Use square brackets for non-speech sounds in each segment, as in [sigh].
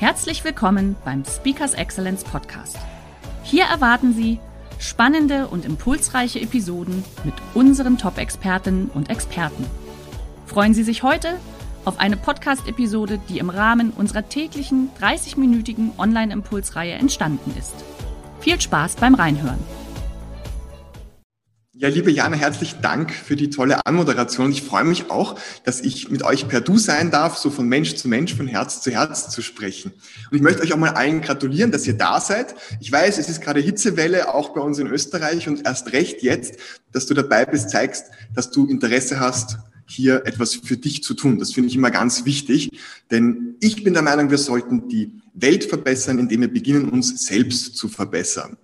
Herzlich willkommen beim Speakers Excellence Podcast. Hier erwarten Sie spannende und impulsreiche Episoden mit unseren Top-Expertinnen und Experten. Freuen Sie sich heute auf eine Podcast-Episode, die im Rahmen unserer täglichen 30-minütigen Online-Impulsreihe entstanden ist. Viel Spaß beim Reinhören. Ja, liebe Jana, herzlichen Dank für die tolle Anmoderation. Ich freue mich auch, dass ich mit euch per Du sein darf, so von Mensch zu Mensch, von Herz zu Herz zu sprechen. Und ich möchte euch auch mal allen gratulieren, dass ihr da seid. Ich weiß, es ist gerade Hitzewelle, auch bei uns in Österreich und erst recht jetzt, dass du dabei bist, zeigst, dass du Interesse hast, hier etwas für dich zu tun. Das finde ich immer ganz wichtig, denn ich bin der Meinung, wir sollten die Welt verbessern, indem wir beginnen, uns selbst zu verbessern.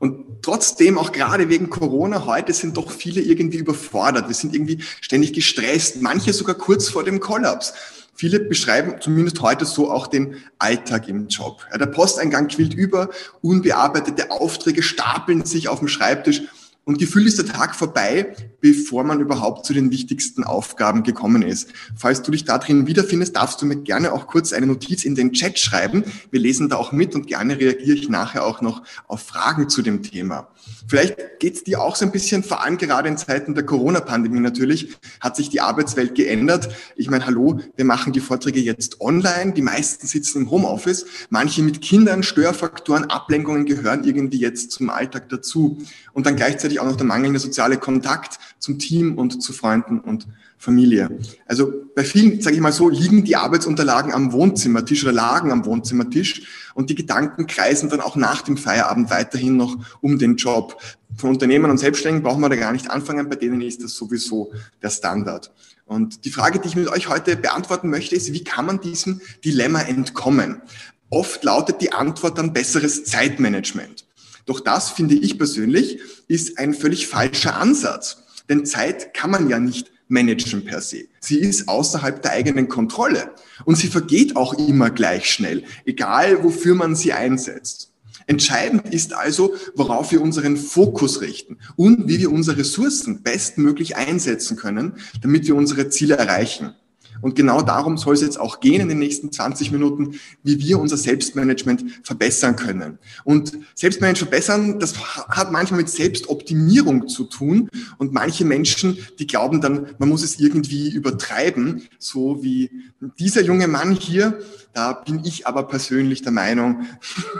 Und trotzdem, auch gerade wegen Corona, heute sind doch viele irgendwie überfordert. Wir sind irgendwie ständig gestresst, manche sogar kurz vor dem Kollaps. Viele beschreiben zumindest heute so auch den Alltag im Job. Der Posteingang quillt über, unbearbeitete Aufträge stapeln sich auf dem Schreibtisch und gefühlt ist der Tag vorbei, bevor man überhaupt zu den wichtigsten Aufgaben gekommen ist. Falls du dich da drin wiederfindest, darfst du mir gerne auch kurz eine Notiz in den Chat schreiben. Wir lesen da auch mit und gerne reagiere ich nachher auch noch auf Fragen zu dem Thema. Vielleicht geht es dir auch so ein bisschen, vor allem gerade in Zeiten der Corona-Pandemie natürlich, hat sich die Arbeitswelt geändert. Ich meine, hallo, wir machen die Vorträge jetzt online, die meisten sitzen im Homeoffice, manche mit Kindern, Störfaktoren, Ablenkungen gehören irgendwie jetzt zum Alltag dazu. Und dann gleichzeitig auch noch der mangelnde soziale Kontakt zum Team und zu Freunden und Familie. Also bei vielen, sage ich mal so, liegen die Arbeitsunterlagen am Wohnzimmertisch oder lagen am Wohnzimmertisch und die Gedanken kreisen dann auch nach dem Feierabend weiterhin noch um den Job. Von Unternehmern und Selbstständigen brauchen wir da gar nicht anfangen, bei denen ist das sowieso der Standard. Und die Frage, die ich mit euch heute beantworten möchte, ist, wie kann man diesem Dilemma entkommen? Oft lautet die Antwort dann besseres Zeitmanagement. Doch das, finde ich persönlich, ist ein völlig falscher Ansatz. Denn Zeit kann man ja nicht managen per se. Sie ist außerhalb der eigenen Kontrolle und sie vergeht auch immer gleich schnell, egal wofür man sie einsetzt. Entscheidend ist also, worauf wir unseren Fokus richten und wie wir unsere Ressourcen bestmöglich einsetzen können, damit wir unsere Ziele erreichen. Und genau darum soll es jetzt auch gehen in den nächsten 20 Minuten, wie wir unser Selbstmanagement verbessern können. Und Selbstmanagement verbessern, das hat manchmal mit Selbstoptimierung zu tun. Und manche Menschen, die glauben dann, man muss es irgendwie übertreiben, so wie dieser junge Mann hier, da bin ich aber persönlich der Meinung,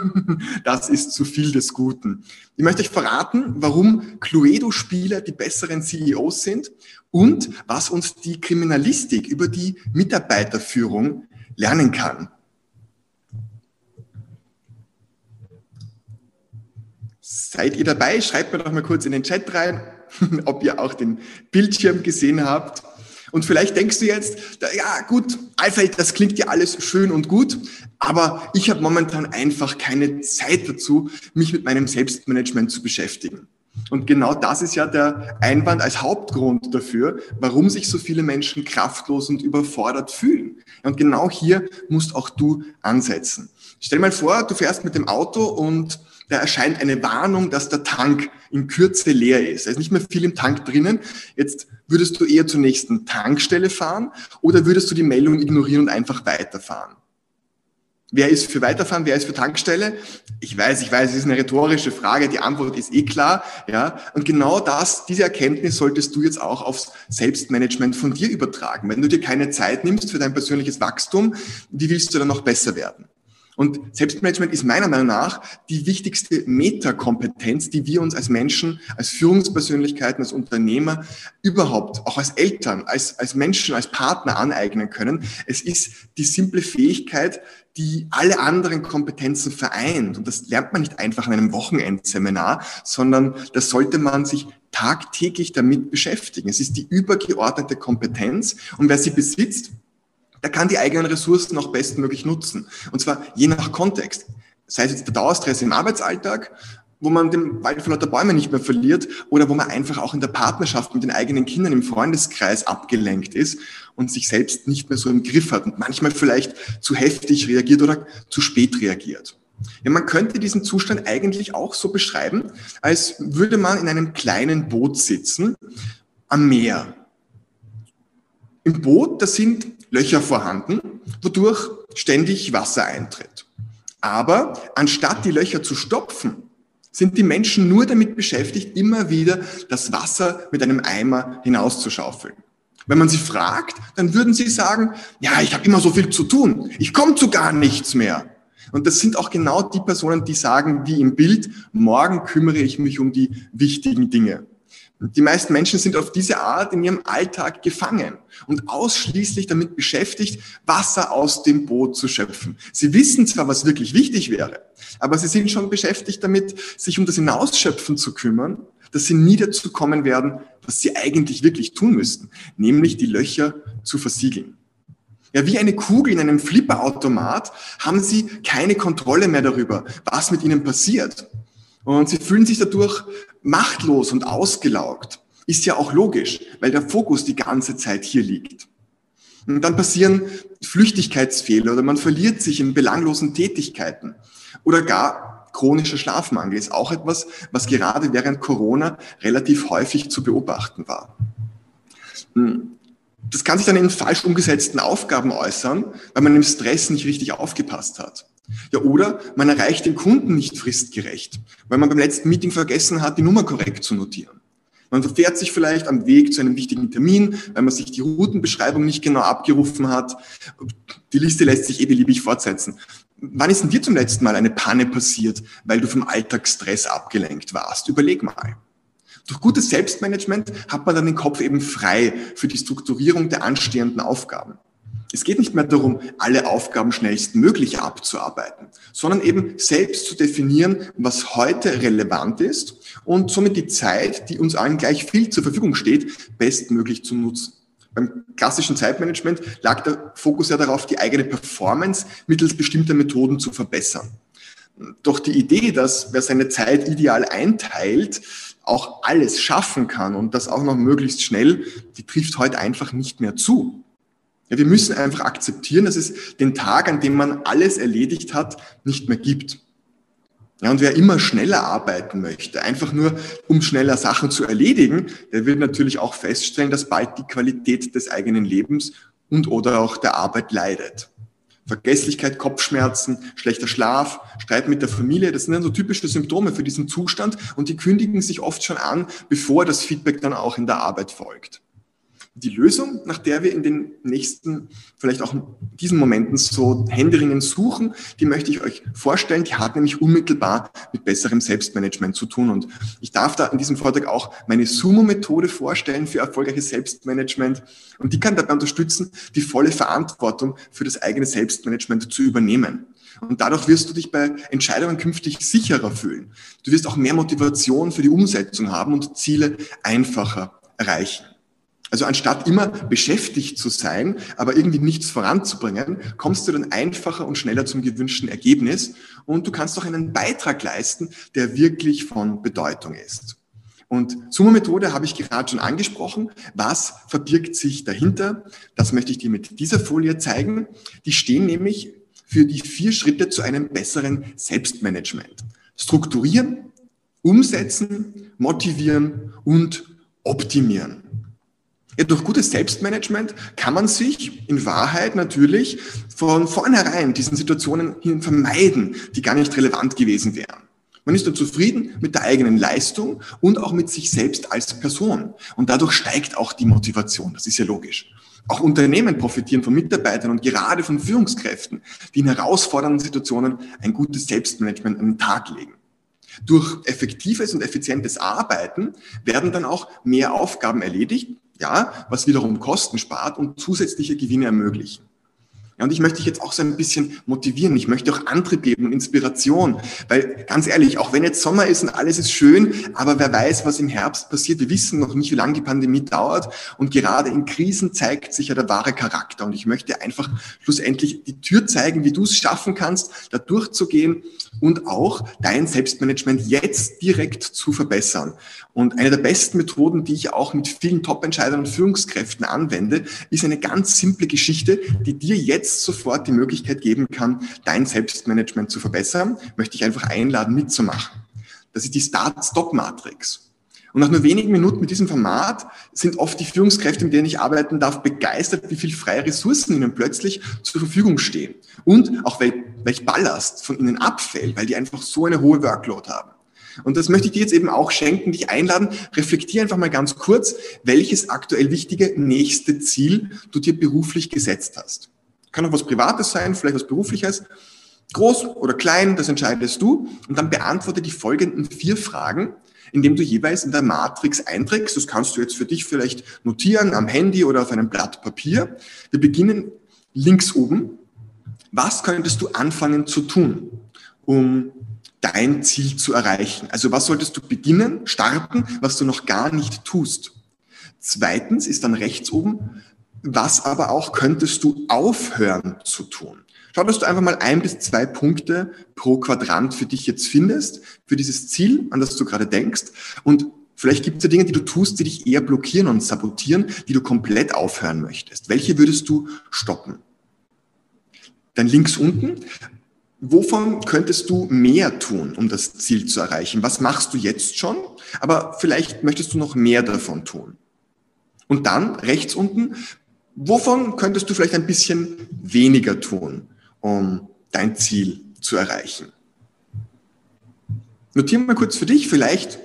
[laughs] das ist zu viel des Guten. Ich möchte euch verraten, warum Cluedo-Spieler die besseren CEOs sind und was uns die Kriminalistik über die Mitarbeiterführung lernen kann. Seid ihr dabei? Schreibt mir doch mal kurz in den Chat rein, [laughs] ob ihr auch den Bildschirm gesehen habt. Und vielleicht denkst du jetzt, ja gut, Alfred, das klingt ja alles schön und gut, aber ich habe momentan einfach keine Zeit dazu, mich mit meinem Selbstmanagement zu beschäftigen. Und genau das ist ja der Einwand als Hauptgrund dafür, warum sich so viele Menschen kraftlos und überfordert fühlen. Und genau hier musst auch du ansetzen. Stell mal vor, du fährst mit dem Auto und da erscheint eine Warnung, dass der Tank in Kürze leer ist. Da ist nicht mehr viel im Tank drinnen. Jetzt würdest du eher zur nächsten Tankstelle fahren oder würdest du die Meldung ignorieren und einfach weiterfahren? Wer ist für Weiterfahren? Wer ist für Tankstelle? Ich weiß, ich weiß, es ist eine rhetorische Frage. Die Antwort ist eh klar, ja. Und genau das, diese Erkenntnis solltest du jetzt auch aufs Selbstmanagement von dir übertragen. Wenn du dir keine Zeit nimmst für dein persönliches Wachstum, wie willst du dann noch besser werden? Und Selbstmanagement ist meiner Meinung nach die wichtigste Metakompetenz, die wir uns als Menschen, als Führungspersönlichkeiten, als Unternehmer, überhaupt, auch als Eltern, als, als Menschen, als Partner aneignen können. Es ist die simple Fähigkeit, die alle anderen Kompetenzen vereint. Und das lernt man nicht einfach an einem Wochenendseminar, sondern das sollte man sich tagtäglich damit beschäftigen. Es ist die übergeordnete Kompetenz und wer sie besitzt, der kann die eigenen Ressourcen auch bestmöglich nutzen. Und zwar je nach Kontext. Sei es jetzt der Dauerstress im Arbeitsalltag, wo man den Wald vor lauter Bäume nicht mehr verliert oder wo man einfach auch in der Partnerschaft mit den eigenen Kindern im Freundeskreis abgelenkt ist und sich selbst nicht mehr so im Griff hat und manchmal vielleicht zu heftig reagiert oder zu spät reagiert. Ja, man könnte diesen Zustand eigentlich auch so beschreiben, als würde man in einem kleinen Boot sitzen am Meer. Im Boot, da sind Löcher vorhanden, wodurch ständig Wasser eintritt. Aber anstatt die Löcher zu stopfen, sind die Menschen nur damit beschäftigt, immer wieder das Wasser mit einem Eimer hinauszuschaufeln. Wenn man sie fragt, dann würden sie sagen, ja, ich habe immer so viel zu tun, ich komme zu gar nichts mehr. Und das sind auch genau die Personen, die sagen, wie im Bild, morgen kümmere ich mich um die wichtigen Dinge. Die meisten Menschen sind auf diese Art in ihrem Alltag gefangen und ausschließlich damit beschäftigt, Wasser aus dem Boot zu schöpfen. Sie wissen zwar, was wirklich wichtig wäre, aber sie sind schon beschäftigt damit, sich um das Hinausschöpfen zu kümmern, dass sie nie dazu kommen werden, was sie eigentlich wirklich tun müssten, nämlich die Löcher zu versiegeln. Ja, wie eine Kugel in einem Flipperautomat haben sie keine Kontrolle mehr darüber, was mit ihnen passiert. Und sie fühlen sich dadurch machtlos und ausgelaugt. Ist ja auch logisch, weil der Fokus die ganze Zeit hier liegt. Und dann passieren Flüchtigkeitsfehler oder man verliert sich in belanglosen Tätigkeiten oder gar chronischer Schlafmangel ist auch etwas, was gerade während Corona relativ häufig zu beobachten war. Hm. Das kann sich dann in falsch umgesetzten Aufgaben äußern, weil man im Stress nicht richtig aufgepasst hat. Ja, oder man erreicht den Kunden nicht fristgerecht, weil man beim letzten Meeting vergessen hat, die Nummer korrekt zu notieren. Man verfährt sich vielleicht am Weg zu einem wichtigen Termin, weil man sich die Routenbeschreibung nicht genau abgerufen hat. Die Liste lässt sich eh beliebig fortsetzen. Wann ist denn dir zum letzten Mal eine Panne passiert, weil du vom Alltagsstress abgelenkt warst? Überleg mal. Durch gutes Selbstmanagement hat man dann den Kopf eben frei für die Strukturierung der anstehenden Aufgaben. Es geht nicht mehr darum, alle Aufgaben schnellstmöglich abzuarbeiten, sondern eben selbst zu definieren, was heute relevant ist und somit die Zeit, die uns allen gleich viel zur Verfügung steht, bestmöglich zu nutzen. Beim klassischen Zeitmanagement lag der Fokus ja darauf, die eigene Performance mittels bestimmter Methoden zu verbessern. Doch die Idee, dass wer seine Zeit ideal einteilt, auch alles schaffen kann und das auch noch möglichst schnell, die trifft heute einfach nicht mehr zu. Ja, wir müssen einfach akzeptieren, dass es den Tag, an dem man alles erledigt hat, nicht mehr gibt. Ja, und wer immer schneller arbeiten möchte, einfach nur um schneller Sachen zu erledigen, der wird natürlich auch feststellen, dass bald die Qualität des eigenen Lebens und oder auch der Arbeit leidet. Vergesslichkeit, Kopfschmerzen, schlechter Schlaf, Streit mit der Familie, das sind dann so typische Symptome für diesen Zustand und die kündigen sich oft schon an, bevor das Feedback dann auch in der Arbeit folgt. Die Lösung, nach der wir in den nächsten, vielleicht auch in diesen Momenten so händeringend suchen, die möchte ich euch vorstellen. Die hat nämlich unmittelbar mit besserem Selbstmanagement zu tun. Und ich darf da in diesem Vortrag auch meine Sumo-Methode vorstellen für erfolgreiches Selbstmanagement. Und die kann dabei unterstützen, die volle Verantwortung für das eigene Selbstmanagement zu übernehmen. Und dadurch wirst du dich bei Entscheidungen künftig sicherer fühlen. Du wirst auch mehr Motivation für die Umsetzung haben und Ziele einfacher erreichen. Also anstatt immer beschäftigt zu sein, aber irgendwie nichts voranzubringen, kommst du dann einfacher und schneller zum gewünschten Ergebnis und du kannst auch einen Beitrag leisten, der wirklich von Bedeutung ist. Und Sumo-Methode habe ich gerade schon angesprochen. Was verbirgt sich dahinter? Das möchte ich dir mit dieser Folie zeigen. Die stehen nämlich für die vier Schritte zu einem besseren Selbstmanagement. Strukturieren, umsetzen, motivieren und optimieren. Ja, durch gutes Selbstmanagement kann man sich in Wahrheit natürlich von vornherein diesen Situationen hin vermeiden, die gar nicht relevant gewesen wären. Man ist dann zufrieden mit der eigenen Leistung und auch mit sich selbst als Person. Und dadurch steigt auch die Motivation. Das ist ja logisch. Auch Unternehmen profitieren von Mitarbeitern und gerade von Führungskräften, die in herausfordernden Situationen ein gutes Selbstmanagement an den Tag legen. Durch effektives und effizientes Arbeiten werden dann auch mehr Aufgaben erledigt ja, was wiederum Kosten spart und zusätzliche Gewinne ermöglichen. Ja, und ich möchte dich jetzt auch so ein bisschen motivieren. Ich möchte auch Antrieb geben und Inspiration. Weil ganz ehrlich, auch wenn jetzt Sommer ist und alles ist schön, aber wer weiß, was im Herbst passiert. Wir wissen noch nicht, wie lange die Pandemie dauert. Und gerade in Krisen zeigt sich ja der wahre Charakter. Und ich möchte einfach schlussendlich die Tür zeigen, wie du es schaffen kannst, da durchzugehen und auch dein Selbstmanagement jetzt direkt zu verbessern. Und eine der besten Methoden, die ich auch mit vielen Top-Entscheidern und Führungskräften anwende, ist eine ganz simple Geschichte, die dir jetzt sofort die Möglichkeit geben kann, dein Selbstmanagement zu verbessern. Möchte ich einfach einladen, mitzumachen. Das ist die Start-Stop-Matrix. Und nach nur wenigen Minuten mit diesem Format sind oft die Führungskräfte, mit denen ich arbeiten darf, begeistert, wie viel freie Ressourcen ihnen plötzlich zur Verfügung stehen. Und auch welch Ballast von ihnen abfällt, weil die einfach so eine hohe Workload haben. Und das möchte ich dir jetzt eben auch schenken, dich einladen. Reflektier einfach mal ganz kurz, welches aktuell wichtige nächste Ziel du dir beruflich gesetzt hast. Kann auch was Privates sein, vielleicht was Berufliches. Groß oder klein, das entscheidest du. Und dann beantworte die folgenden vier Fragen, indem du jeweils in der Matrix einträgst. Das kannst du jetzt für dich vielleicht notieren am Handy oder auf einem Blatt Papier. Wir beginnen links oben. Was könntest du anfangen zu tun, um dein Ziel zu erreichen. Also was solltest du beginnen, starten, was du noch gar nicht tust. Zweitens ist dann rechts oben, was aber auch könntest du aufhören zu tun. Schau, dass du einfach mal ein bis zwei Punkte pro Quadrant für dich jetzt findest, für dieses Ziel, an das du gerade denkst. Und vielleicht gibt es ja Dinge, die du tust, die dich eher blockieren und sabotieren, die du komplett aufhören möchtest. Welche würdest du stoppen? Dann links unten, Wovon könntest du mehr tun, um das Ziel zu erreichen? Was machst du jetzt schon? Aber vielleicht möchtest du noch mehr davon tun. Und dann rechts unten, wovon könntest du vielleicht ein bisschen weniger tun, um dein Ziel zu erreichen? Notieren mal kurz für dich, vielleicht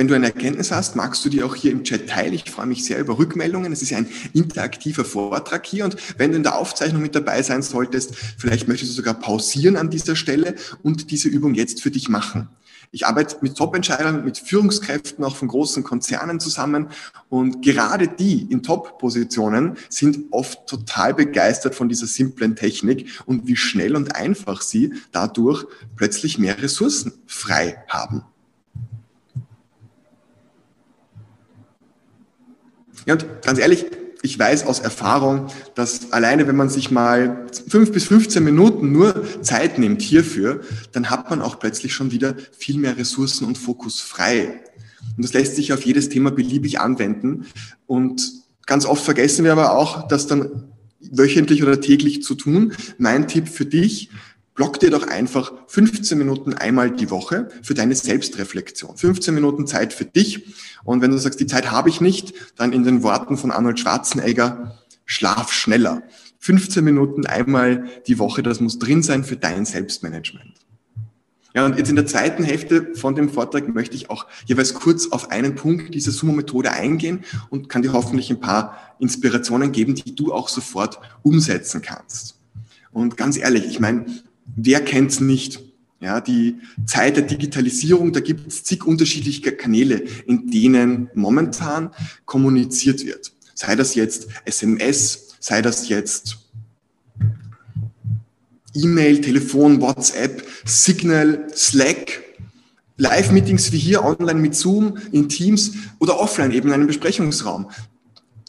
wenn du eine Erkenntnis hast, magst du die auch hier im Chat teilen. Ich freue mich sehr über Rückmeldungen. Es ist ja ein interaktiver Vortrag hier und wenn du in der Aufzeichnung mit dabei sein solltest, vielleicht möchtest du sogar pausieren an dieser Stelle und diese Übung jetzt für dich machen. Ich arbeite mit Top-Entscheidern, mit Führungskräften auch von großen Konzernen zusammen und gerade die in Top-Positionen sind oft total begeistert von dieser simplen Technik und wie schnell und einfach sie dadurch plötzlich mehr Ressourcen frei haben. Ja, und ganz ehrlich, ich weiß aus Erfahrung, dass alleine, wenn man sich mal fünf bis 15 Minuten nur Zeit nimmt hierfür, dann hat man auch plötzlich schon wieder viel mehr Ressourcen und Fokus frei. Und das lässt sich auf jedes Thema beliebig anwenden. Und ganz oft vergessen wir aber auch, das dann wöchentlich oder täglich zu tun. Mein Tipp für dich, Block dir doch einfach 15 Minuten einmal die Woche für deine Selbstreflexion. 15 Minuten Zeit für dich. Und wenn du sagst, die Zeit habe ich nicht, dann in den Worten von Arnold Schwarzenegger, schlaf schneller. 15 Minuten einmal die Woche, das muss drin sein für dein Selbstmanagement. Ja, und jetzt in der zweiten Hälfte von dem Vortrag möchte ich auch jeweils kurz auf einen Punkt dieser Sumo-Methode eingehen und kann dir hoffentlich ein paar Inspirationen geben, die du auch sofort umsetzen kannst. Und ganz ehrlich, ich meine, wer kennt's nicht? Ja, die Zeit der Digitalisierung, da gibt es zig unterschiedliche Kanäle, in denen momentan kommuniziert wird. Sei das jetzt SMS, sei das jetzt E-Mail, Telefon, WhatsApp, Signal, Slack, Live-Meetings wie hier online mit Zoom, in Teams oder offline eben in einem Besprechungsraum.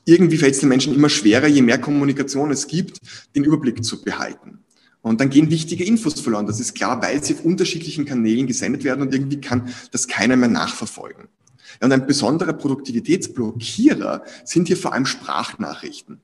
Irgendwie fällt es den Menschen immer schwerer, je mehr Kommunikation es gibt, den Überblick zu behalten. Und dann gehen wichtige Infos verloren. Das ist klar, weil sie auf unterschiedlichen Kanälen gesendet werden und irgendwie kann das keiner mehr nachverfolgen. Und ein besonderer Produktivitätsblockierer sind hier vor allem Sprachnachrichten.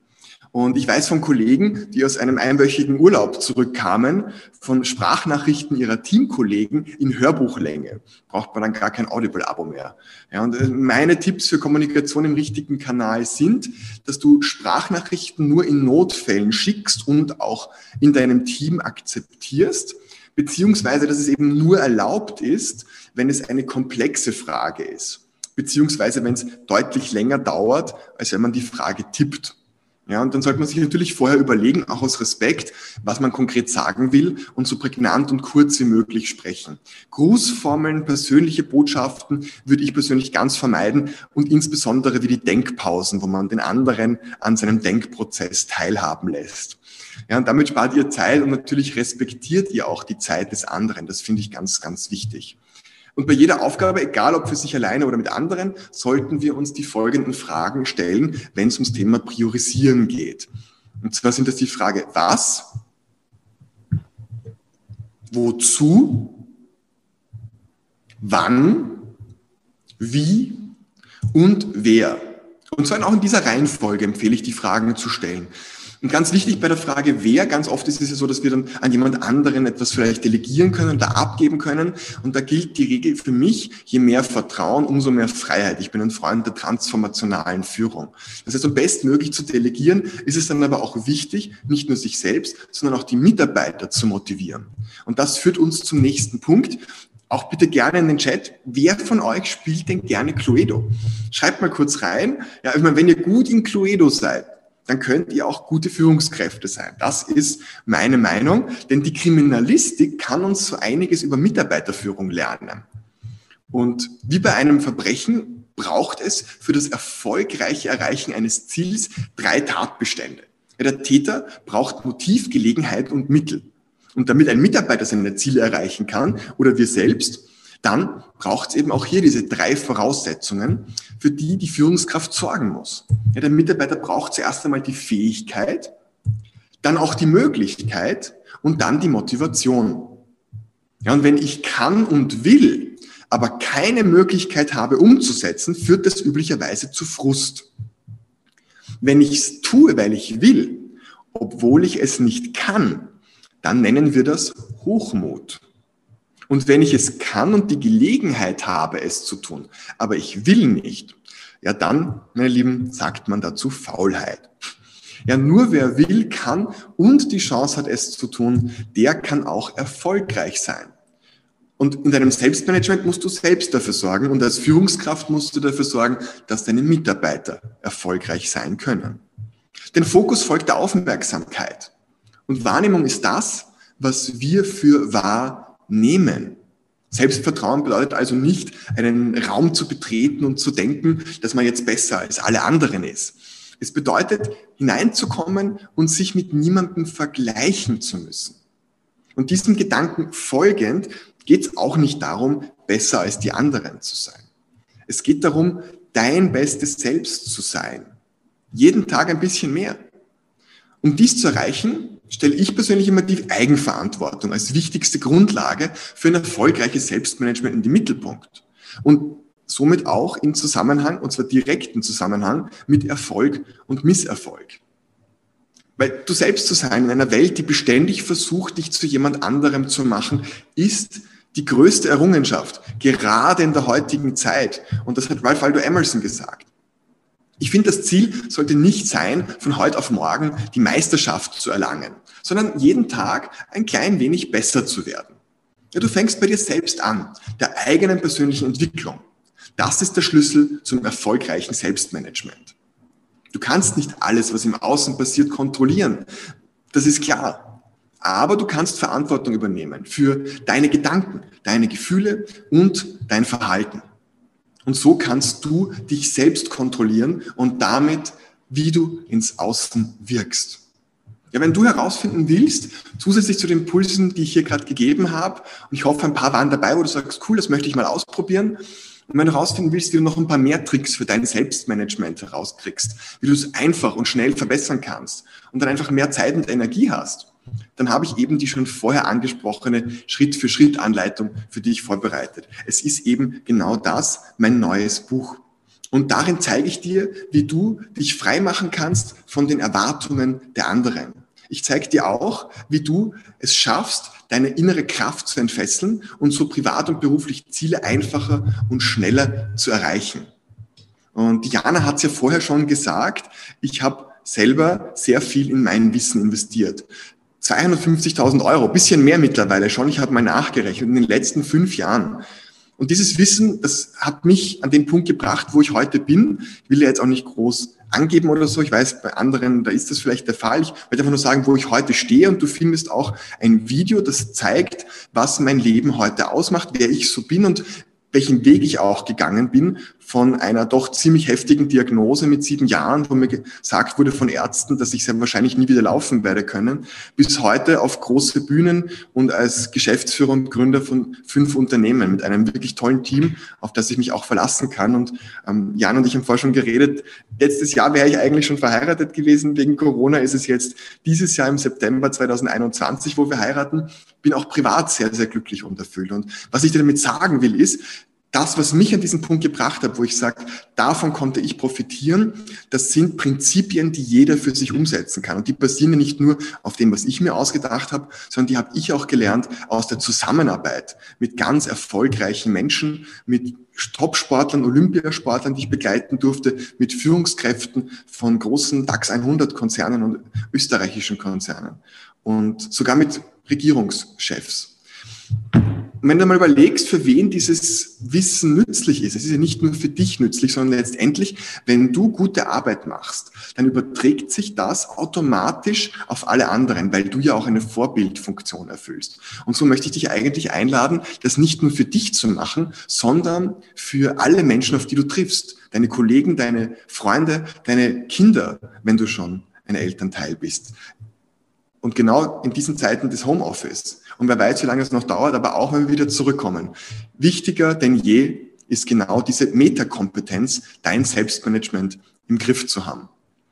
Und ich weiß von Kollegen, die aus einem einwöchigen Urlaub zurückkamen, von Sprachnachrichten ihrer Teamkollegen in Hörbuchlänge. Braucht man dann gar kein Audible-Abo mehr. Ja, und äh, meine Tipps für Kommunikation im richtigen Kanal sind, dass du Sprachnachrichten nur in Notfällen schickst und auch in deinem Team akzeptierst, beziehungsweise dass es eben nur erlaubt ist, wenn es eine komplexe Frage ist beziehungsweise wenn es deutlich länger dauert, als wenn man die Frage tippt. Ja, und dann sollte man sich natürlich vorher überlegen, auch aus Respekt, was man konkret sagen will und so prägnant und kurz wie möglich sprechen. Grußformeln, persönliche Botschaften würde ich persönlich ganz vermeiden und insbesondere wie die Denkpausen, wo man den anderen an seinem Denkprozess teilhaben lässt. Ja, und damit spart ihr Zeit und natürlich respektiert ihr auch die Zeit des anderen. Das finde ich ganz, ganz wichtig. Und bei jeder Aufgabe, egal ob für sich alleine oder mit anderen, sollten wir uns die folgenden Fragen stellen, wenn es ums Thema Priorisieren geht. Und zwar sind das die Frage, was, wozu, wann, wie und wer. Und zwar auch in dieser Reihenfolge empfehle ich, die Fragen zu stellen. Und ganz wichtig bei der Frage, wer, ganz oft ist es ja so, dass wir dann an jemand anderen etwas vielleicht delegieren können oder abgeben können. Und da gilt die Regel für mich, je mehr Vertrauen, umso mehr Freiheit. Ich bin ein Freund der transformationalen Führung. Das heißt, um bestmöglich zu delegieren, ist es dann aber auch wichtig, nicht nur sich selbst, sondern auch die Mitarbeiter zu motivieren. Und das führt uns zum nächsten Punkt auch bitte gerne in den Chat, wer von euch spielt denn gerne Cluedo? Schreibt mal kurz rein. Ja, ich meine, wenn ihr gut in Cluedo seid, dann könnt ihr auch gute Führungskräfte sein. Das ist meine Meinung, denn die Kriminalistik kann uns so einiges über Mitarbeiterführung lernen. Und wie bei einem Verbrechen braucht es für das erfolgreiche Erreichen eines Ziels drei Tatbestände. Der Täter braucht Motiv, Gelegenheit und Mittel. Und damit ein Mitarbeiter seine Ziele erreichen kann oder wir selbst, dann braucht es eben auch hier diese drei Voraussetzungen, für die die Führungskraft sorgen muss. Ja, der Mitarbeiter braucht zuerst einmal die Fähigkeit, dann auch die Möglichkeit und dann die Motivation. Ja, und wenn ich kann und will, aber keine Möglichkeit habe umzusetzen, führt das üblicherweise zu Frust. Wenn ich es tue, weil ich will, obwohl ich es nicht kann, dann nennen wir das Hochmut. Und wenn ich es kann und die Gelegenheit habe, es zu tun, aber ich will nicht, ja dann, meine Lieben, sagt man dazu Faulheit. Ja, nur wer will, kann und die Chance hat, es zu tun, der kann auch erfolgreich sein. Und in deinem Selbstmanagement musst du selbst dafür sorgen und als Führungskraft musst du dafür sorgen, dass deine Mitarbeiter erfolgreich sein können. Den Fokus folgt der Aufmerksamkeit. Und Wahrnehmung ist das, was wir für wahr nehmen. Selbstvertrauen bedeutet also nicht, einen Raum zu betreten und zu denken, dass man jetzt besser als alle anderen ist. Es bedeutet, hineinzukommen und sich mit niemandem vergleichen zu müssen. Und diesem Gedanken folgend geht es auch nicht darum, besser als die anderen zu sein. Es geht darum, dein bestes Selbst zu sein. Jeden Tag ein bisschen mehr. Um dies zu erreichen, stelle ich persönlich immer die Eigenverantwortung als wichtigste Grundlage für ein erfolgreiches Selbstmanagement in den Mittelpunkt. Und somit auch in Zusammenhang, und zwar direkten Zusammenhang mit Erfolg und Misserfolg. Weil du selbst zu sein in einer Welt, die beständig versucht, dich zu jemand anderem zu machen, ist die größte Errungenschaft, gerade in der heutigen Zeit. Und das hat Ralph Waldo Emerson gesagt. Ich finde, das Ziel sollte nicht sein, von heute auf morgen die Meisterschaft zu erlangen, sondern jeden Tag ein klein wenig besser zu werden. Ja, du fängst bei dir selbst an, der eigenen persönlichen Entwicklung. Das ist der Schlüssel zum erfolgreichen Selbstmanagement. Du kannst nicht alles, was im Außen passiert, kontrollieren. Das ist klar. Aber du kannst Verantwortung übernehmen für deine Gedanken, deine Gefühle und dein Verhalten. Und so kannst du dich selbst kontrollieren und damit, wie du ins Außen wirkst. Ja, wenn du herausfinden willst, zusätzlich zu den Pulsen, die ich hier gerade gegeben habe, und ich hoffe, ein paar waren dabei, wo du sagst, cool, das möchte ich mal ausprobieren. Und wenn du herausfinden willst, wie du noch ein paar mehr Tricks für dein Selbstmanagement herauskriegst, wie du es einfach und schnell verbessern kannst und dann einfach mehr Zeit und Energie hast, dann habe ich eben die schon vorher angesprochene Schritt-für-Schritt-Anleitung für dich vorbereitet. Es ist eben genau das, mein neues Buch. Und darin zeige ich dir, wie du dich frei machen kannst von den Erwartungen der anderen. Ich zeige dir auch, wie du es schaffst, deine innere Kraft zu entfesseln und so privat und beruflich Ziele einfacher und schneller zu erreichen. Und Diana hat es ja vorher schon gesagt, ich habe selber sehr viel in mein Wissen investiert. 250.000 Euro, bisschen mehr mittlerweile schon. Ich habe mal nachgerechnet in den letzten fünf Jahren. Und dieses Wissen, das hat mich an den Punkt gebracht, wo ich heute bin. Ich will ja jetzt auch nicht groß angeben oder so. Ich weiß, bei anderen, da ist das vielleicht der Fall. Ich werde einfach nur sagen, wo ich heute stehe und du findest auch ein Video, das zeigt, was mein Leben heute ausmacht, wer ich so bin und welchen Weg ich auch gegangen bin von einer doch ziemlich heftigen Diagnose mit sieben Jahren, wo mir gesagt wurde von Ärzten, dass ich sehr wahrscheinlich nie wieder laufen werde können, bis heute auf große Bühnen und als Geschäftsführer und Gründer von fünf Unternehmen mit einem wirklich tollen Team, auf das ich mich auch verlassen kann. Und ähm, Jan und ich haben vorher schon geredet, letztes Jahr wäre ich eigentlich schon verheiratet gewesen. Wegen Corona ist es jetzt dieses Jahr im September 2021, wo wir heiraten. Bin auch privat sehr, sehr glücklich und erfüllt. Und was ich dir damit sagen will, ist, das, was mich an diesen Punkt gebracht hat, wo ich sage, davon konnte ich profitieren, das sind Prinzipien, die jeder für sich umsetzen kann. Und die basieren nicht nur auf dem, was ich mir ausgedacht habe, sondern die habe ich auch gelernt aus der Zusammenarbeit mit ganz erfolgreichen Menschen, mit Top-Sportlern, Olympiasportlern, die ich begleiten durfte, mit Führungskräften von großen DAX 100 Konzernen und österreichischen Konzernen und sogar mit Regierungschefs. Wenn du mal überlegst, für wen dieses Wissen nützlich ist, es ist ja nicht nur für dich nützlich, sondern letztendlich, wenn du gute Arbeit machst, dann überträgt sich das automatisch auf alle anderen, weil du ja auch eine Vorbildfunktion erfüllst. Und so möchte ich dich eigentlich einladen, das nicht nur für dich zu machen, sondern für alle Menschen, auf die du triffst. Deine Kollegen, deine Freunde, deine Kinder, wenn du schon ein Elternteil bist. Und genau in diesen Zeiten des Homeoffice und wer weiß, wie lange es noch dauert, aber auch wenn wir wieder zurückkommen. Wichtiger denn je ist genau diese Metakompetenz, dein Selbstmanagement im Griff zu haben.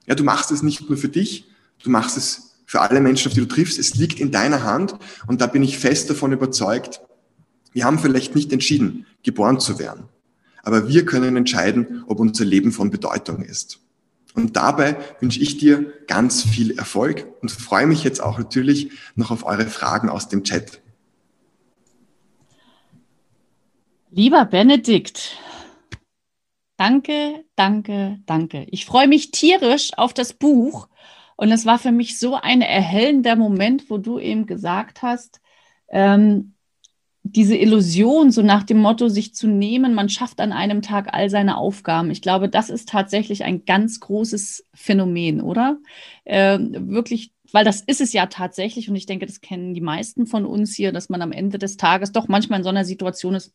Ja, du machst es nicht nur für dich, du machst es für alle Menschen, auf die du triffst. Es liegt in deiner Hand und da bin ich fest davon überzeugt, wir haben vielleicht nicht entschieden, geboren zu werden, aber wir können entscheiden, ob unser Leben von Bedeutung ist. Und dabei wünsche ich dir ganz viel Erfolg und freue mich jetzt auch natürlich noch auf eure Fragen aus dem Chat. Lieber Benedikt, danke, danke, danke. Ich freue mich tierisch auf das Buch. Und es war für mich so ein erhellender Moment, wo du eben gesagt hast, ähm, diese Illusion, so nach dem Motto, sich zu nehmen, man schafft an einem Tag all seine Aufgaben. Ich glaube, das ist tatsächlich ein ganz großes Phänomen, oder? Äh, wirklich, weil das ist es ja tatsächlich und ich denke, das kennen die meisten von uns hier, dass man am Ende des Tages doch manchmal in so einer Situation ist,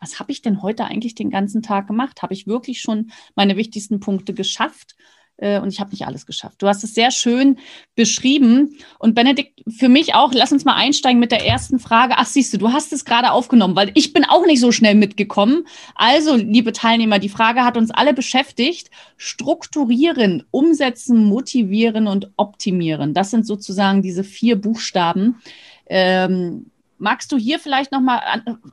was habe ich denn heute eigentlich den ganzen Tag gemacht? Habe ich wirklich schon meine wichtigsten Punkte geschafft? Äh, und ich habe nicht alles geschafft. Du hast es sehr schön beschrieben. Und Benedikt, für mich auch, lass uns mal einsteigen mit der ersten Frage. Ach, siehst du, du hast es gerade aufgenommen, weil ich bin auch nicht so schnell mitgekommen. Also, liebe Teilnehmer, die Frage hat uns alle beschäftigt. Strukturieren, umsetzen, motivieren und optimieren. Das sind sozusagen diese vier Buchstaben. Ähm, Magst du hier vielleicht nochmal,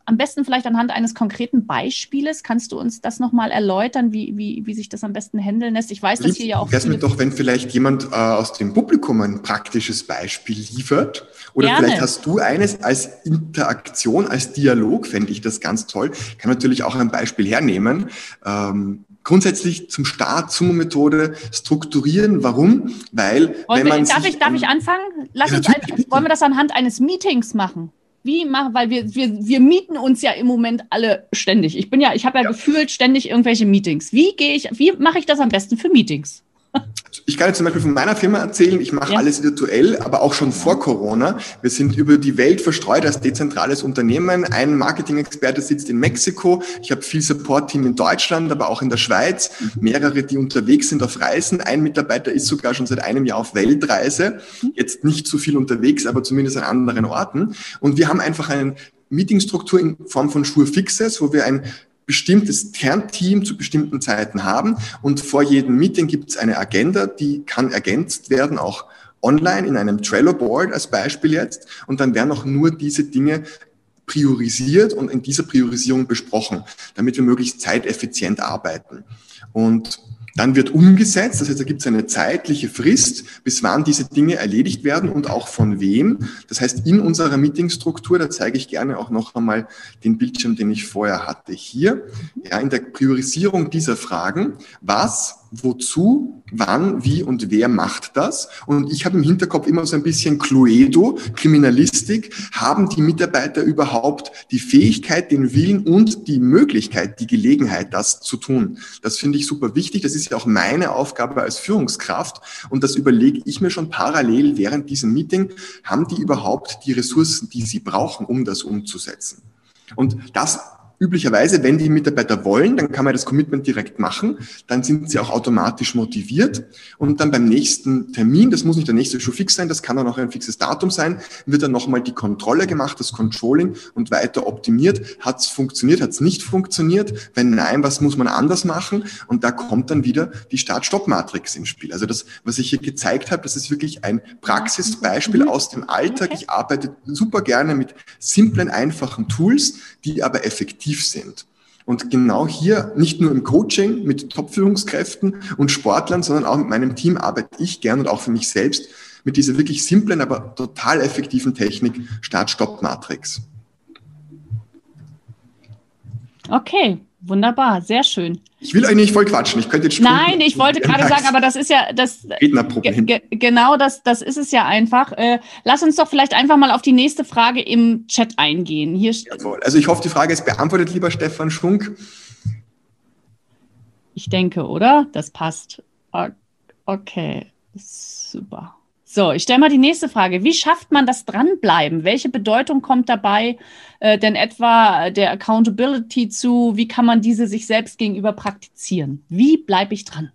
am besten vielleicht anhand eines konkreten Beispieles, kannst du uns das nochmal erläutern, wie, wie, wie sich das am besten handeln lässt? Ich weiß, dass hier ja auch. Wäre es mir doch, wenn vielleicht jemand äh, aus dem Publikum ein praktisches Beispiel liefert. Oder Gerne. vielleicht hast du eines als Interaktion, als Dialog, fände ich das ganz toll. Kann natürlich auch ein Beispiel hernehmen. Ähm, grundsätzlich zum Start, zur Methode strukturieren. Warum? Weil, wollen wenn man. Wir, darf, ich, darf ich anfangen? Lass ja, uns ein, wollen wir das anhand eines Meetings machen? Wie machen, weil wir, wir, wir mieten uns ja im Moment alle ständig. Ich bin ja, ich habe ja, ja, gefühlt ständig irgendwelche Meetings. Wie gehe ich, wie mache ich das am besten für Meetings? Ich kann jetzt zum Beispiel von meiner Firma erzählen, ich mache ja. alles virtuell, aber auch schon vor Corona. Wir sind über die Welt verstreut als dezentrales Unternehmen. Ein Marketing-Experte sitzt in Mexiko. Ich habe viel Support-Team in Deutschland, aber auch in der Schweiz. Mehrere, die unterwegs sind auf Reisen. Ein Mitarbeiter ist sogar schon seit einem Jahr auf Weltreise. Jetzt nicht so viel unterwegs, aber zumindest an anderen Orten. Und wir haben einfach eine Meetingstruktur in Form von Sure Fixes, wo wir ein bestimmtes Kernteam zu bestimmten Zeiten haben. Und vor jedem Meeting gibt es eine Agenda, die kann ergänzt werden, auch online in einem Trello-Board als Beispiel jetzt. Und dann werden auch nur diese Dinge priorisiert und in dieser Priorisierung besprochen, damit wir möglichst zeiteffizient arbeiten. Und dann wird umgesetzt, das heißt, da gibt es eine zeitliche Frist, bis wann diese Dinge erledigt werden und auch von wem. Das heißt, in unserer Meetingstruktur, da zeige ich gerne auch noch einmal den Bildschirm, den ich vorher hatte, hier, ja, in der Priorisierung dieser Fragen, was wozu, wann, wie und wer macht das. Und ich habe im Hinterkopf immer so ein bisschen Cluedo, Kriminalistik. Haben die Mitarbeiter überhaupt die Fähigkeit, den Willen und die Möglichkeit, die Gelegenheit, das zu tun? Das finde ich super wichtig. Das ist ja auch meine Aufgabe als Führungskraft. Und das überlege ich mir schon parallel während diesem Meeting. Haben die überhaupt die Ressourcen, die sie brauchen, um das umzusetzen? Und das üblicherweise, wenn die Mitarbeiter wollen, dann kann man das Commitment direkt machen, dann sind sie auch automatisch motiviert und dann beim nächsten Termin, das muss nicht der nächste Schuh fix sein, das kann dann auch ein fixes Datum sein, wird dann nochmal die Kontrolle gemacht, das Controlling und weiter optimiert. Hat es funktioniert, hat es nicht funktioniert? Wenn nein, was muss man anders machen? Und da kommt dann wieder die Start-Stopp-Matrix ins Spiel. Also das, was ich hier gezeigt habe, das ist wirklich ein Praxisbeispiel mhm. aus dem Alltag. Ich arbeite super gerne mit simplen, einfachen Tools, die aber effektiv sind. Und genau hier, nicht nur im Coaching mit Top-Führungskräften und Sportlern, sondern auch mit meinem Team arbeite ich gern und auch für mich selbst mit dieser wirklich simplen, aber total effektiven Technik Start-Stopp-Matrix. Okay, Wunderbar, sehr schön. Ich will euch nicht voll quatschen. Ich könnte jetzt Nein, ich wollte gerade sagen, aber das ist ja das genau das, das ist es ja einfach. Äh, lass uns doch vielleicht einfach mal auf die nächste Frage im Chat eingehen. Hier Jawohl. Also ich hoffe, die Frage ist beantwortet, lieber Stefan Schwunk. Ich denke, oder? Das passt. Okay, super. So, ich stelle mal die nächste Frage. Wie schafft man das Dranbleiben? Welche Bedeutung kommt dabei äh, denn etwa der Accountability zu? Wie kann man diese sich selbst gegenüber praktizieren? Wie bleibe ich dran?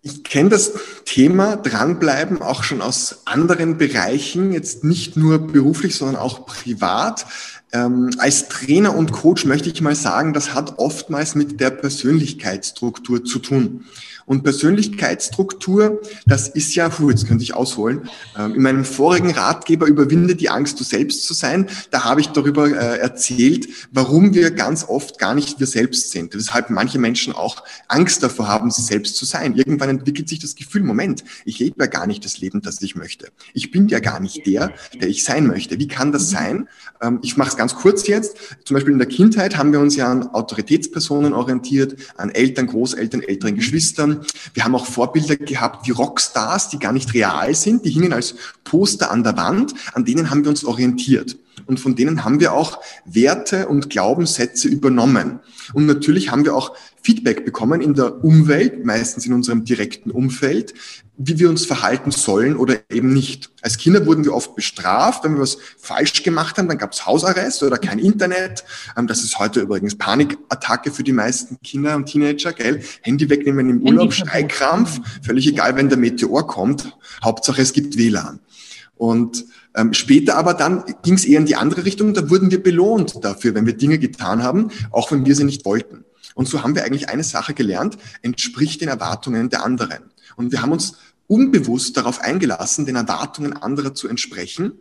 Ich kenne das Thema Dranbleiben auch schon aus anderen Bereichen, jetzt nicht nur beruflich, sondern auch privat. Ähm, als Trainer und Coach möchte ich mal sagen, das hat oftmals mit der Persönlichkeitsstruktur zu tun. Und Persönlichkeitsstruktur, das ist ja, puh, jetzt könnte ich ausholen, ähm, in meinem vorigen Ratgeber Überwinde die Angst, du selbst zu sein, da habe ich darüber äh, erzählt, warum wir ganz oft gar nicht wir selbst sind. Weshalb manche Menschen auch Angst davor haben, sie selbst zu sein. Irgendwann entwickelt sich das Gefühl, Moment, ich lebe ja gar nicht das Leben, das ich möchte. Ich bin ja gar nicht der, der ich sein möchte. Wie kann das sein? Ähm, ich mache es ganz kurz jetzt. Zum Beispiel in der Kindheit haben wir uns ja an Autoritätspersonen orientiert, an Eltern, Großeltern, älteren Geschwistern. Wir haben auch Vorbilder gehabt wie Rockstars, die gar nicht real sind, die hingen als Poster an der Wand, an denen haben wir uns orientiert. Und von denen haben wir auch Werte und Glaubenssätze übernommen. Und natürlich haben wir auch Feedback bekommen in der Umwelt, meistens in unserem direkten Umfeld, wie wir uns verhalten sollen oder eben nicht. Als Kinder wurden wir oft bestraft, wenn wir was falsch gemacht haben, dann gab es Hausarrest oder kein Internet. Ähm, das ist heute übrigens Panikattacke für die meisten Kinder und Teenager, gell? Handy wegnehmen im Urlaub, Schreikrampf, völlig egal, wenn der Meteor kommt. Hauptsache es gibt WLAN. Und ähm, später aber dann ging es eher in die andere Richtung, da wurden wir belohnt dafür, wenn wir Dinge getan haben, auch wenn wir sie nicht wollten. Und so haben wir eigentlich eine Sache gelernt, entspricht den Erwartungen der anderen. Und wir haben uns unbewusst darauf eingelassen, den Erwartungen anderer zu entsprechen,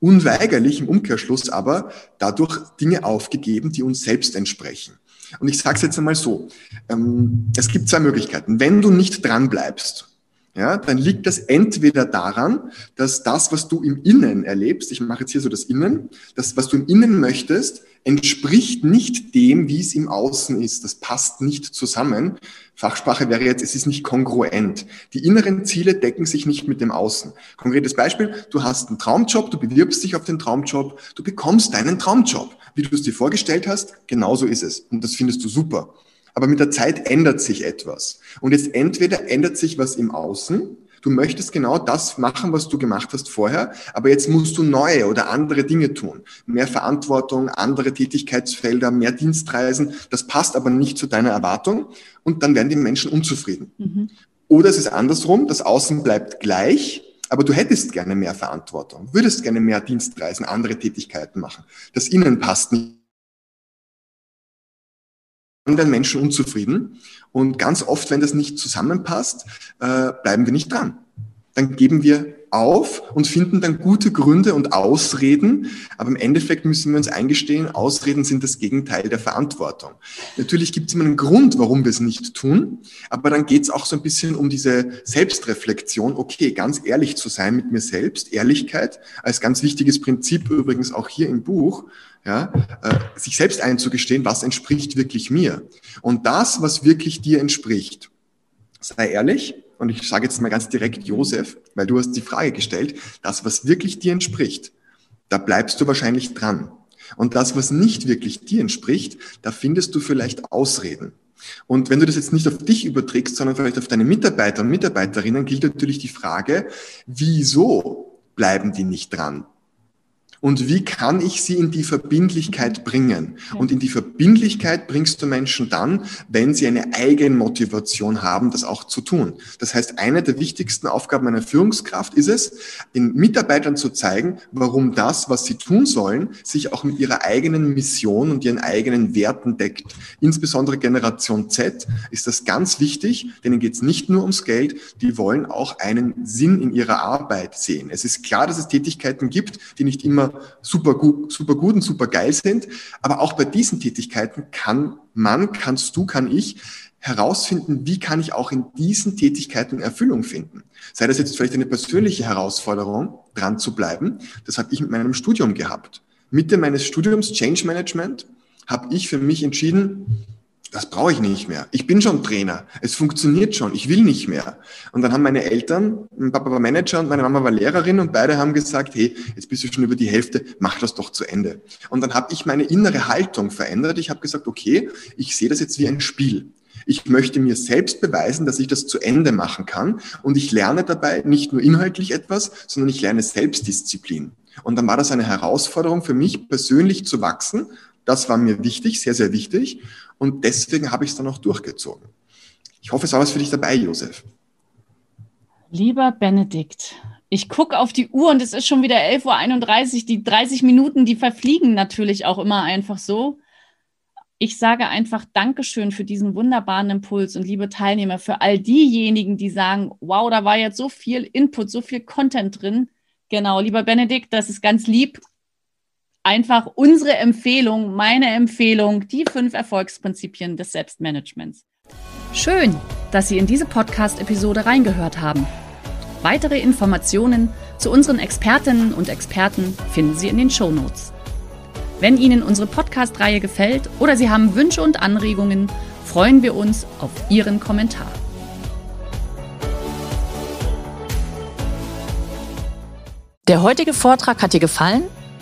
unweigerlich im Umkehrschluss aber dadurch Dinge aufgegeben, die uns selbst entsprechen. Und ich sage es jetzt einmal so, ähm, es gibt zwei Möglichkeiten. Wenn du nicht dran bleibst, ja, dann liegt das entweder daran, dass das, was du im Innen erlebst, ich mache jetzt hier so das Innen, das, was du im Innen möchtest, entspricht nicht dem, wie es im Außen ist. Das passt nicht zusammen. Fachsprache wäre jetzt, es ist nicht kongruent. Die inneren Ziele decken sich nicht mit dem Außen. Konkretes Beispiel, du hast einen Traumjob, du bewirbst dich auf den Traumjob, du bekommst deinen Traumjob. Wie du es dir vorgestellt hast, genauso ist es. Und das findest du super. Aber mit der Zeit ändert sich etwas. Und jetzt entweder ändert sich was im Außen, du möchtest genau das machen, was du gemacht hast vorher, aber jetzt musst du neue oder andere Dinge tun. Mehr Verantwortung, andere Tätigkeitsfelder, mehr Dienstreisen. Das passt aber nicht zu deiner Erwartung und dann werden die Menschen unzufrieden. Mhm. Oder es ist andersrum, das Außen bleibt gleich, aber du hättest gerne mehr Verantwortung, würdest gerne mehr Dienstreisen, andere Tätigkeiten machen. Das Innen passt nicht anderen Menschen unzufrieden. Und ganz oft, wenn das nicht zusammenpasst, äh, bleiben wir nicht dran. Dann geben wir auf und finden dann gute Gründe und Ausreden. Aber im Endeffekt müssen wir uns eingestehen, Ausreden sind das Gegenteil der Verantwortung. Natürlich gibt es immer einen Grund, warum wir es nicht tun, aber dann geht es auch so ein bisschen um diese Selbstreflexion. Okay, ganz ehrlich zu sein mit mir selbst, Ehrlichkeit als ganz wichtiges Prinzip übrigens auch hier im Buch ja, äh, sich selbst einzugestehen, was entspricht wirklich mir. Und das, was wirklich dir entspricht, sei ehrlich, und ich sage jetzt mal ganz direkt Josef, weil du hast die Frage gestellt, das, was wirklich dir entspricht, da bleibst du wahrscheinlich dran. Und das, was nicht wirklich dir entspricht, da findest du vielleicht Ausreden. Und wenn du das jetzt nicht auf dich überträgst, sondern vielleicht auf deine Mitarbeiter und Mitarbeiterinnen, gilt natürlich die Frage, wieso bleiben die nicht dran? Und wie kann ich sie in die Verbindlichkeit bringen? Und in die Verbindlichkeit bringst du Menschen dann, wenn sie eine Eigenmotivation haben, das auch zu tun. Das heißt, eine der wichtigsten Aufgaben einer Führungskraft ist es, den Mitarbeitern zu zeigen, warum das, was sie tun sollen, sich auch mit ihrer eigenen Mission und ihren eigenen Werten deckt. Insbesondere Generation Z ist das ganz wichtig, denen geht es nicht nur ums Geld, die wollen auch einen Sinn in ihrer Arbeit sehen. Es ist klar, dass es Tätigkeiten gibt, die nicht super gut, super gut und super geil sind. Aber auch bei diesen Tätigkeiten kann man, kannst du, kann ich herausfinden, wie kann ich auch in diesen Tätigkeiten Erfüllung finden. Sei das jetzt vielleicht eine persönliche Herausforderung, dran zu bleiben. Das habe ich mit meinem Studium gehabt. Mitte meines Studiums Change Management habe ich für mich entschieden, das brauche ich nicht mehr. Ich bin schon Trainer. Es funktioniert schon. Ich will nicht mehr. Und dann haben meine Eltern, mein Papa war Manager und meine Mama war Lehrerin und beide haben gesagt, hey, jetzt bist du schon über die Hälfte, mach das doch zu Ende. Und dann habe ich meine innere Haltung verändert. Ich habe gesagt, okay, ich sehe das jetzt wie ein Spiel. Ich möchte mir selbst beweisen, dass ich das zu Ende machen kann. Und ich lerne dabei nicht nur inhaltlich etwas, sondern ich lerne Selbstdisziplin. Und dann war das eine Herausforderung für mich persönlich zu wachsen. Das war mir wichtig, sehr, sehr wichtig. Und deswegen habe ich es dann auch durchgezogen. Ich hoffe, es war was für dich dabei, Josef. Lieber Benedikt, ich gucke auf die Uhr und es ist schon wieder 11.31 Uhr. Die 30 Minuten, die verfliegen natürlich auch immer einfach so. Ich sage einfach Dankeschön für diesen wunderbaren Impuls und liebe Teilnehmer, für all diejenigen, die sagen, wow, da war jetzt so viel Input, so viel Content drin. Genau, lieber Benedikt, das ist ganz lieb einfach unsere Empfehlung, meine Empfehlung, die fünf Erfolgsprinzipien des Selbstmanagements. Schön, dass Sie in diese Podcast-Episode reingehört haben. Weitere Informationen zu unseren Expertinnen und Experten finden Sie in den Show Notes. Wenn Ihnen unsere Podcast-Reihe gefällt oder Sie haben Wünsche und Anregungen, freuen wir uns auf Ihren Kommentar. Der heutige Vortrag hat dir gefallen?